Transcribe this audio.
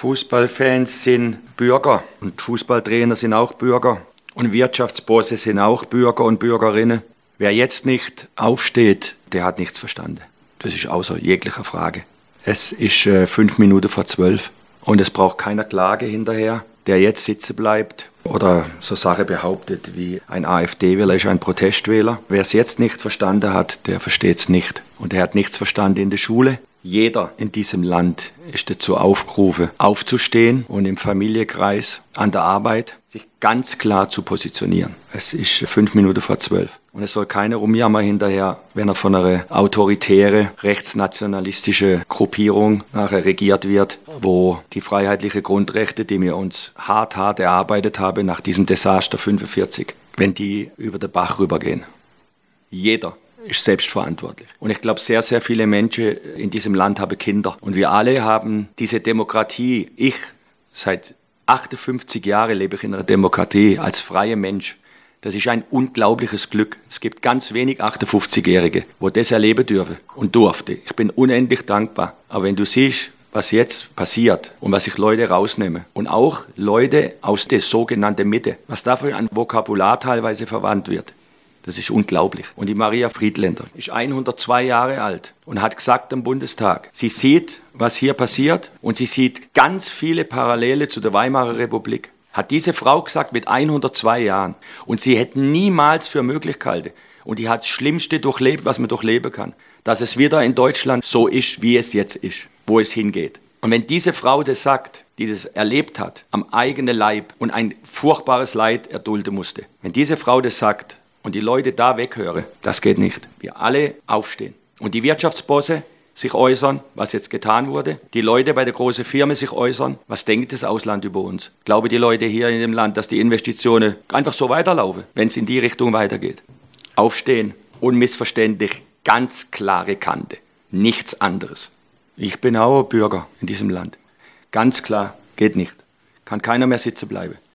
Fußballfans sind Bürger und Fußballtrainer sind auch Bürger und Wirtschaftsbosse sind auch Bürger und Bürgerinnen. Wer jetzt nicht aufsteht, der hat nichts verstanden. Das ist außer jeglicher Frage. Es ist äh, fünf Minuten vor zwölf und es braucht keiner Klage hinterher. Der jetzt sitzen bleibt oder so Sache behauptet wie ein AfD-Wähler ist ein Protestwähler. Wer es jetzt nicht verstanden hat, der versteht es nicht. Und er hat nichts verstanden in der Schule. Jeder in diesem Land ist dazu aufgerufen, aufzustehen und im Familienkreis an der Arbeit sich ganz klar zu positionieren. Es ist fünf Minuten vor zwölf. Und es soll keiner rumjammern hinterher, wenn er von einer autoritäre, rechtsnationalistische Gruppierung nachher regiert wird, wo die freiheitlichen Grundrechte, die wir uns hart, hart erarbeitet haben nach diesem Desaster 45, wenn die über den Bach rübergehen. Jeder ist selbstverantwortlich. Und ich glaube, sehr, sehr viele Menschen in diesem Land haben Kinder. Und wir alle haben diese Demokratie. Ich seit 58 Jahren lebe ich in einer Demokratie als freier Mensch. Das ist ein unglaubliches Glück. Es gibt ganz wenig 58-Jährige, wo das erleben dürfen und durfte. Ich bin unendlich dankbar. Aber wenn du siehst, was jetzt passiert und was sich Leute rausnehmen und auch Leute aus der sogenannten Mitte, was dafür an Vokabular teilweise verwandt wird, das ist unglaublich. Und die Maria Friedländer ist 102 Jahre alt und hat gesagt im Bundestag, sie sieht, was hier passiert und sie sieht ganz viele Parallele zu der Weimarer Republik. Hat diese Frau gesagt mit 102 Jahren. Und sie hätte niemals für möglich gehalten. Und die hat das Schlimmste durchlebt, was man durchleben kann. Dass es wieder in Deutschland so ist, wie es jetzt ist, wo es hingeht. Und wenn diese Frau das sagt, die das erlebt hat, am eigenen Leib und ein furchtbares Leid erdulden musste, wenn diese Frau das sagt, und die Leute da weghören, das geht nicht. Wir alle aufstehen. Und die Wirtschaftsbosse sich äußern, was jetzt getan wurde. Die Leute bei der großen Firma sich äußern, was denkt das Ausland über uns. Glaube die Leute hier in dem Land, dass die Investitionen einfach so weiterlaufen, wenn es in die Richtung weitergeht. Aufstehen, unmissverständlich, ganz klare Kante. Nichts anderes. Ich bin auch Bürger in diesem Land. Ganz klar, geht nicht. Kann keiner mehr sitzen bleiben.